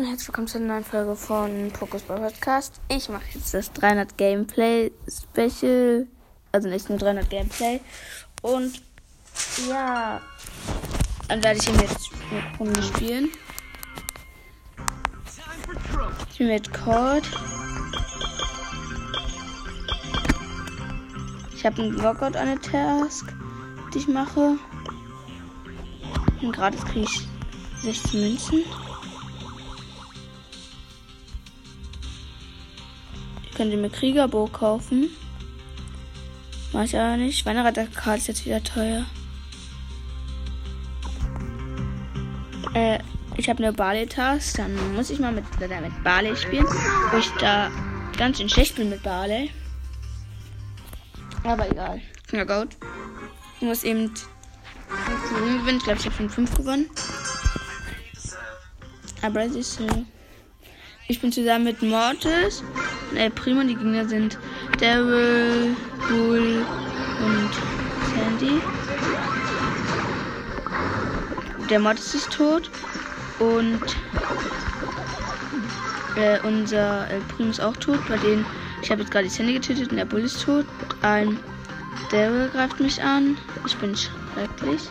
und herzlich willkommen zu einer neuen Folge von Pokus Ball Podcast. Ich mache jetzt das 300 Gameplay Special, also nicht nur 300 Gameplay. Und ja, dann werde ich ihn jetzt eine Runde spielen. Ich mit Cord. Ich habe einen Workout eine Task, die ich mache. Und gratis kriege ich 16 Münzen. Könnte mir Kriegerbow kaufen. Mach ich aber nicht. Schweinereiterkarte ist jetzt wieder teuer. Äh, ich habe eine Barley-Task. Dann muss ich mal mit, mit Barley spielen. Wo ich da ganz schön schlecht bin mit Barley. Aber egal. Ja, gut. Ich muss eben 5 gewinnen. Ich glaube, ich habe schon 5 gewonnen. Aber es ist. Äh ich bin zusammen mit Mortis El Primo. Die Gegner sind Daryl, Bull und Sandy. Der Mortis ist tot. Und äh, unser El Primo ist auch tot. Bei denen. Ich habe jetzt gerade die Sandy getötet und der Bull ist tot. Ein Daryl greift mich an. Ich bin schrecklich.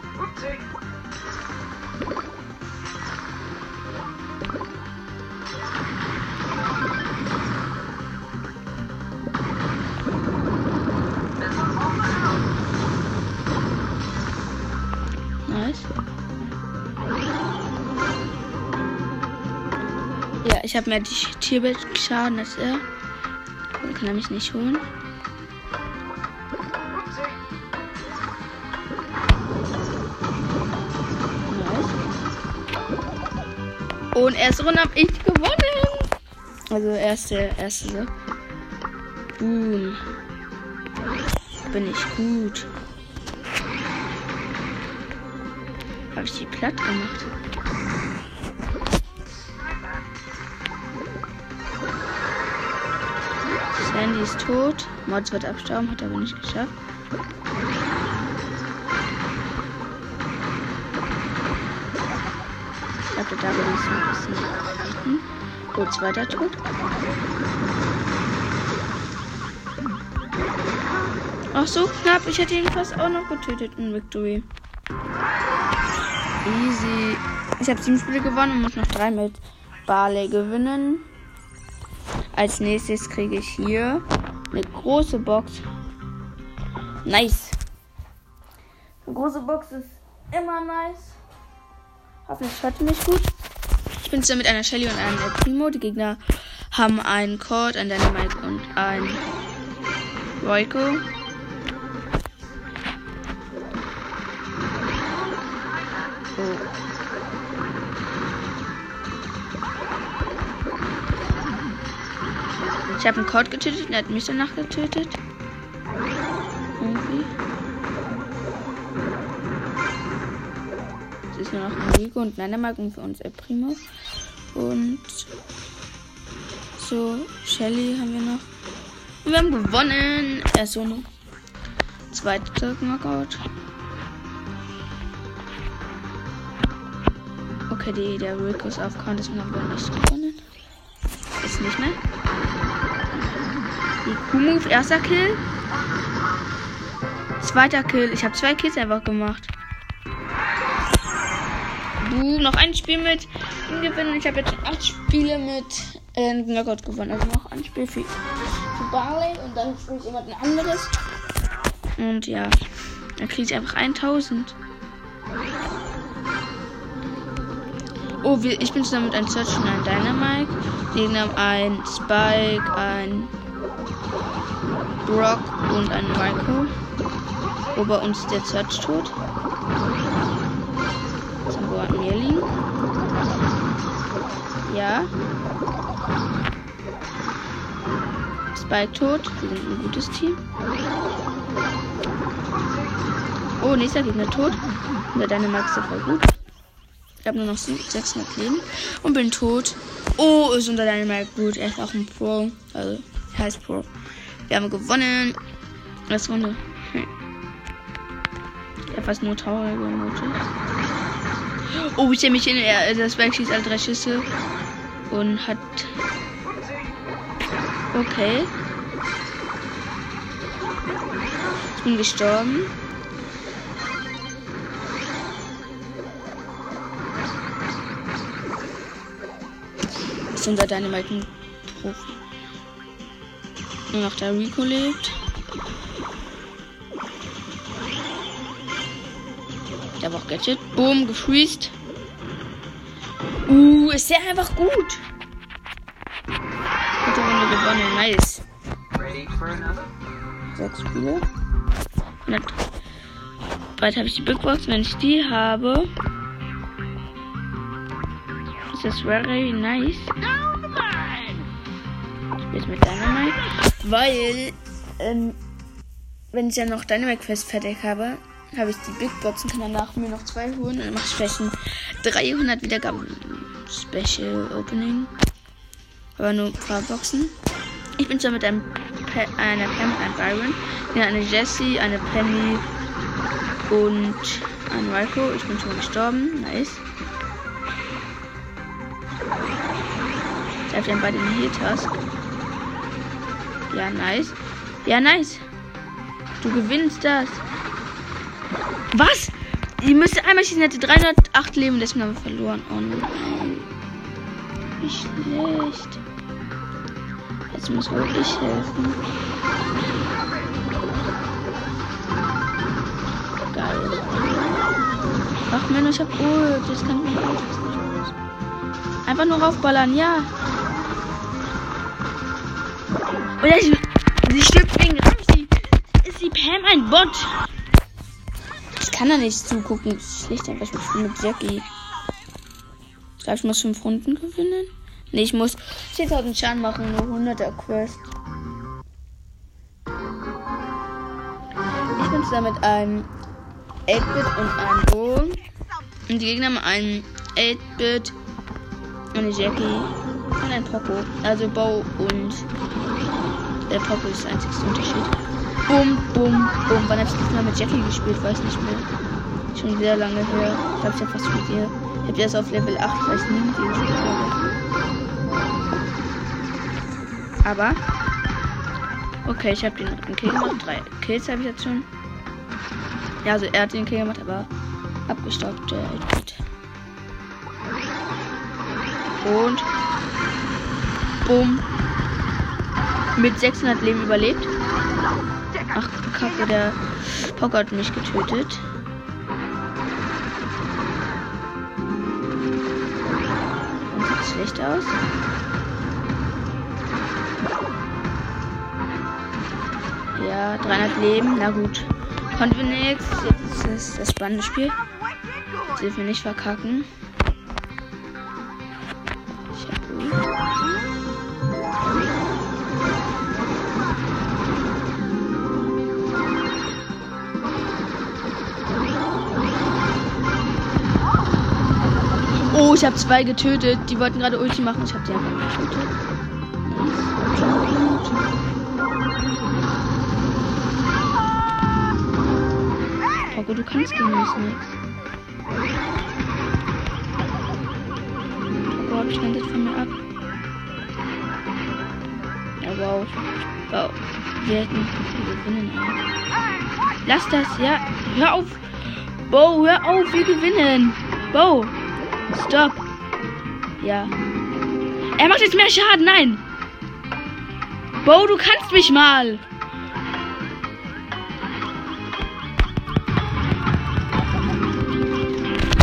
Ich habe mehr Tierbettschaden als er. Dann kann er mich nicht holen. Und erste Runde habe ich gewonnen. Also erste, erste so. Boom. Bin ich gut. Habe ich die platt gemacht? Sandy ist tot. Mods wird abstauben, hat er aber nicht geschafft. Ich glaube, will ich so ein bisschen halten. Gut, zweiter tot. Ach so knapp. Ich hätte ihn fast auch noch getötet in Victory. Easy. Ich habe sieben Spiele gewonnen und muss noch drei mit Barley gewinnen. Als nächstes kriege ich hier eine große Box. Nice. Eine große Box ist immer nice. Hoffentlich hört ihr mich gut. Ich bin zusammen mit einer Shelly und einem Primo. Die Gegner haben einen Cord, einen Dynamite und ein Royco. Oh. Ich habe einen Cord getötet und er hat mich danach getötet. Irgendwie. Es ist nur noch ein Rico und Nanamarken für uns El Primo. Und so, Shelly haben wir noch. Und wir haben gewonnen. Er ist so eine zweite Knockout. Okay, die, der Rico ist auf Count, deswegen haben nicht gewonnen. Ist nicht mehr. Q-Move, erster Kill. Zweiter Kill. Ich habe zwei Kills einfach gemacht. Du, noch ein Spiel mit ihm gewinnen. Ich habe jetzt acht Spiele mit äh, Knockout gewonnen. Also noch ein Spiel für, für Barley und dann spiele ich jemand anderes. Und ja, dann kriege ich einfach 1000. Oh, wir, ich bin zusammen mit einem Search und einem Dynamite. Haben ein Spike, ein Brock und ein Michael. Wo bei uns der Search tot. An mir liegen. Ja. Spike tot. Wir sind ein gutes Team. Oh, nächster Gegner tot. Und der Dynamite ist voll gut. Ich habe nur noch 600 Leben und bin tot. Oh, ist unter Dynamite gut. Er ist auch ein Pro. Also, er heißt Pro. Wir haben gewonnen. Das Runde. Ich habe fast nur traurige Emote. Oh, ich sehe mich in. Er, das Berg schießt alle drei Schüsse. Und hat. Okay. Ich bin gestorben. Ist unser Dynamite ein Profi. Nur noch der Rico lebt. Der war auch Gadget. Boom, gefreezed. Uh, ist der einfach gut. Gute Runde gewonnen, nice. Sechs Spiele. 100. Bald habe ich die Big Box. Wenn ich die habe, ist das very nice. Ich spiele mit Dynamite, weil ähm, wenn ich ja noch Dynamite Quest fertig habe, habe ich die Big Box und kann danach mir noch zwei holen. Dann mache ich vielleicht ein 300 Wiedergaben Special Opening. Aber nur ein paar Boxen. Ich bin zwar mit einem Pe einer Pam, einem Byron, ja, eine Jessie, eine Penny und ein Rico. Ich bin schon gestorben. Nice. Ich habe dann bei den Heal Task. Ja, nice. Ja, nice. Du gewinnst das. Was? Die müsste einmal schießen, hätte 308 Leben, deswegen haben wir verloren. Oh nein. Wie schlecht. Jetzt muss wirklich helfen. Geil. Ach Menno, ich hab Ult. Das kann ich nicht. Einfach nur raufballern, ja. Oder sie, sie stirbt wegen Ramsey. Ist die Pam ein Bot? Ich kann da nicht zugucken. Schlicht einfach, ich mit Jackie. Ich glaube, ich muss fünf Runden gewinnen. Nee, ich muss 10.000 Schaden machen, nur 100er Quest. Ich bin zusammen mit einem 8-Bit und einem Bo. Und die Gegner haben einen 8-Bit, eine Jackie und ein Poco. Also Bo und der Poco ist der einzige Unterschied. Bum, bum, bum. Wann hab ich das mal mit Jackie gespielt? Weiß nicht mehr. Schon sehr lange her. Ich ich habe fast mit ihr. Ich habe erst auf Level 8, weil ich nie mit ihr gespielt habe. Aber. Okay, ich habe den Kill gemacht. Drei Kills habe ich jetzt schon. Ja, also er hat den Kill gemacht, aber abgestaubt Edward. Und. Bumm. Mit 600 Leben überlebt. Ach, Kacke, der Poker hat mich getötet. Sieht schlecht aus. Ja, 300 Leben, na gut. Konnten wir nichts. Jetzt ist das spannende Spiel. Jetzt dürfen wir nicht verkacken. Ich hab gut. Oh, ich habe zwei getötet. Die wollten gerade Ulti machen. Ich habe die einfach getötet. Poco, du kannst gegen mich nichts. Poco schneidet von mir ab. Ja, wow. Wow. Wir hätten wir gewinnen. Lass das, ja. Hör auf. Bo, hör auf, wir gewinnen. Bo. Stopp. Ja. Er macht jetzt mehr Schaden. Nein. Bo, du kannst mich mal.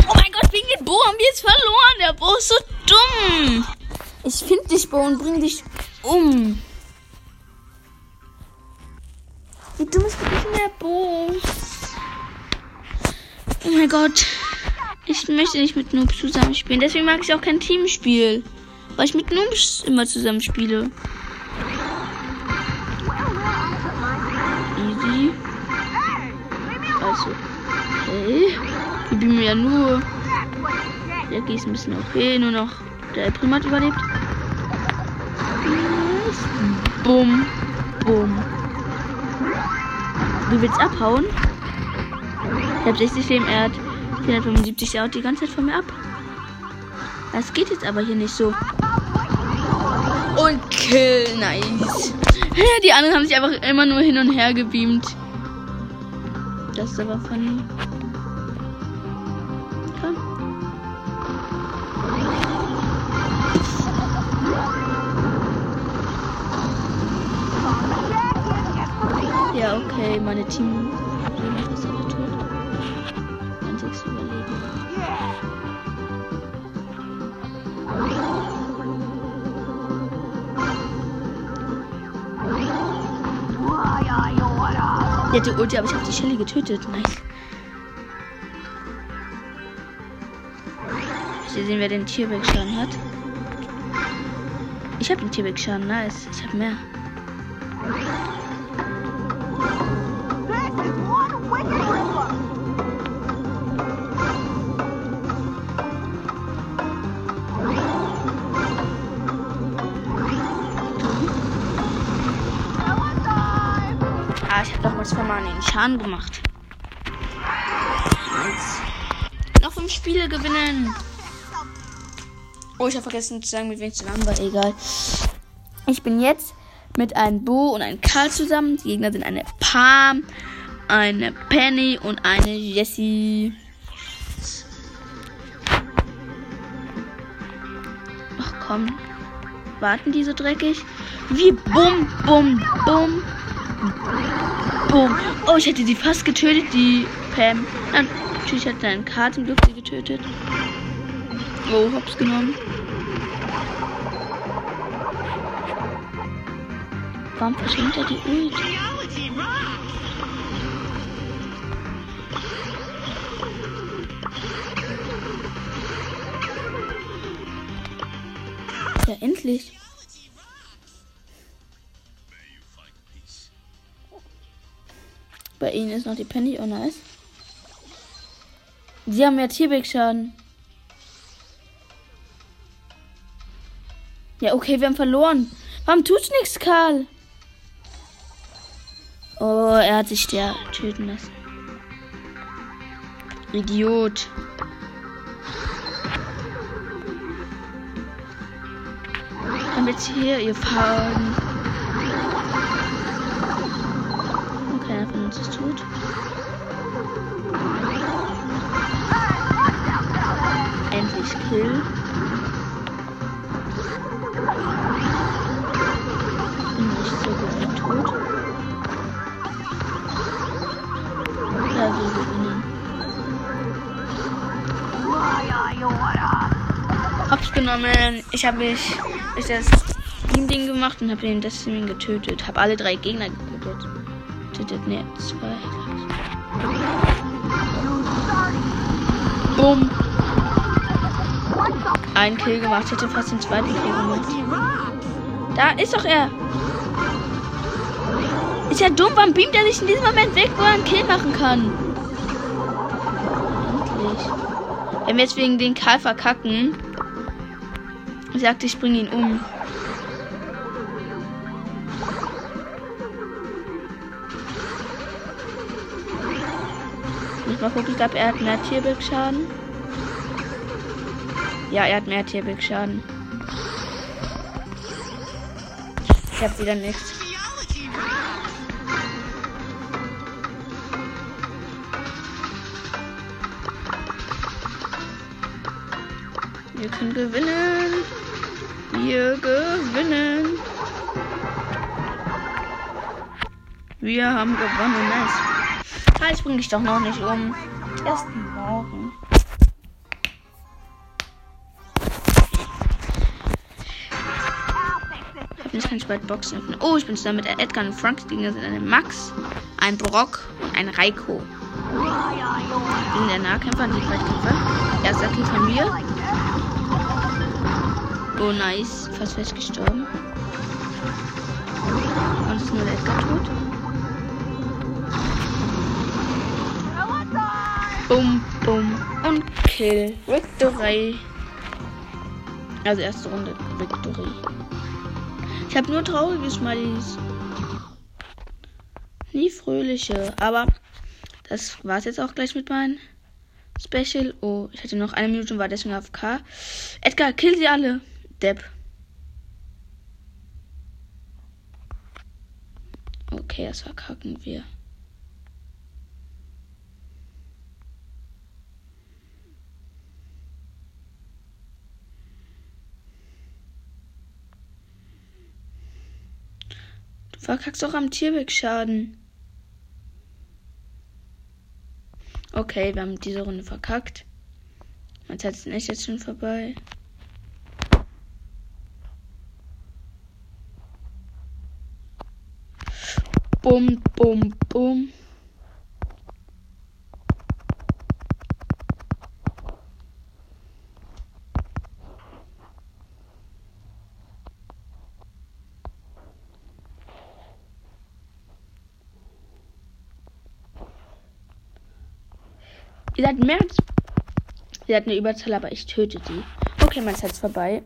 Oh mein Gott, wegen dem Bo haben wir jetzt verloren. Der Bo ist so dumm. Ich finde dich, Bo, und bring dich um. Wie dumm ist wirklich der Bo? Oh mein Gott. Ich möchte nicht mit Noobs zusammenspielen. Deswegen mag ich auch kein Teamspiel. Weil ich mit Noobs immer zusammenspiele. Easy. Also, okay. Wir beamen ja nur. Der ist ein bisschen okay. Nur noch der Primat überlebt. Bumm. Bumm. Du willst abhauen? Ich habe 60 Leben, er hat 475 Jahre die ganze Zeit von mir ab. Das geht jetzt aber hier nicht so. Und Kill, nice. Die anderen haben sich einfach immer nur hin und her gebeamt. Das ist aber funny. Komm. Ja, okay, meine Team. Hat die Ulti, aber ich habe die Shelly getötet. Nice. Hier sehen, wer den Tierweg-Schaden hat. Ich habe den Tierweg-Schaden. Nice. Ich habe mehr. Ah, ich habe nochmals von mal den Schaden gemacht. Nice. Noch fünf Spiele gewinnen. Oh, ich habe vergessen zu sagen, mit wem ich zusammen war. Egal. Ich bin jetzt mit einem Bo und einem Karl zusammen. Die Gegner sind eine Pam, eine Penny und eine Jessie. Ach komm. Warten die so dreckig? Wie bum, bum, bum. Bum. Oh, ich hätte sie fast getötet, die Pam. Natürlich hat dein Karl zum Glück sie getötet. Oh, hab's genommen. Warum verschwindet er die Ult? Ja, endlich. Bei ihnen ist noch die Penny. Oh, nice. Sie haben ja Tierweg-Schaden. Ja, okay, wir haben verloren. Warum tut's nichts, Karl? Oh, er hat sich der töten lassen. Idiot. Jetzt hier, ihr fahren. Okay, einer von uns ist tot. Endlich Kill. Bin nicht so gut tot. Ja, wir gewinnen. Hab's genommen. Ich habe mich ich das Team-Ding gemacht und habe den deswegen getötet. Hab alle drei Gegner getötet. Tötet, ne, zwei. Bumm. Ein Kill gemacht. Hätte fast den zweiten Kill gemacht. Da ist doch er. Ist ja dumm. Warum beamt er sich in diesem Moment weg, wo er einen Kill machen kann? Endlich. Wenn wir jetzt wegen den Karl verkacken, sagt, ich bringe ihn um. Ich mal gucken, ich glaube, er hat mehr Tierbildsschaden. Ja, er hat mehr Tierbildsschaden. Ich habe wieder nichts. Wir können gewinnen. Wir gewinnen. Wir haben gewonnen. Nice. Ah, ich bringe dich doch noch nicht um. Erst morgen. Ich habe nicht keine Boxen. Oh, ich bin zusammen mit Edgar und Franks Gegner sind eine Max, ein Brock und ein Reiko. Wir sind der Nahkämpfer und die Zweitkämpfer. Erster Kill von mir. Oh, nice. Fast fest gestorben. Und ist nur der Edgar tot. Bum, bum. Und Kill. Victory. Also erste Runde. Victory. Ich habe nur traurige Smileys. Nie fröhliche. Aber das war's jetzt auch gleich mit meinen Special. Oh, ich hatte noch eine Minute und war deswegen auf K. Edgar, kill sie alle. Depp. Okay, das verkacken wir. Verkackst auch am Tierwegschaden. Okay, wir haben diese Runde verkackt. Mein Zeit ist echt jetzt schon vorbei. Bum, bum, bum. Ihr seid mehr als. Ihr seid eine Überzahl, aber ich töte die. Okay, mein Set ist vorbei.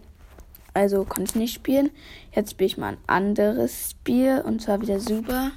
Also konnte ich nicht spielen. Jetzt spiele ich mal ein anderes Spiel und zwar wieder super.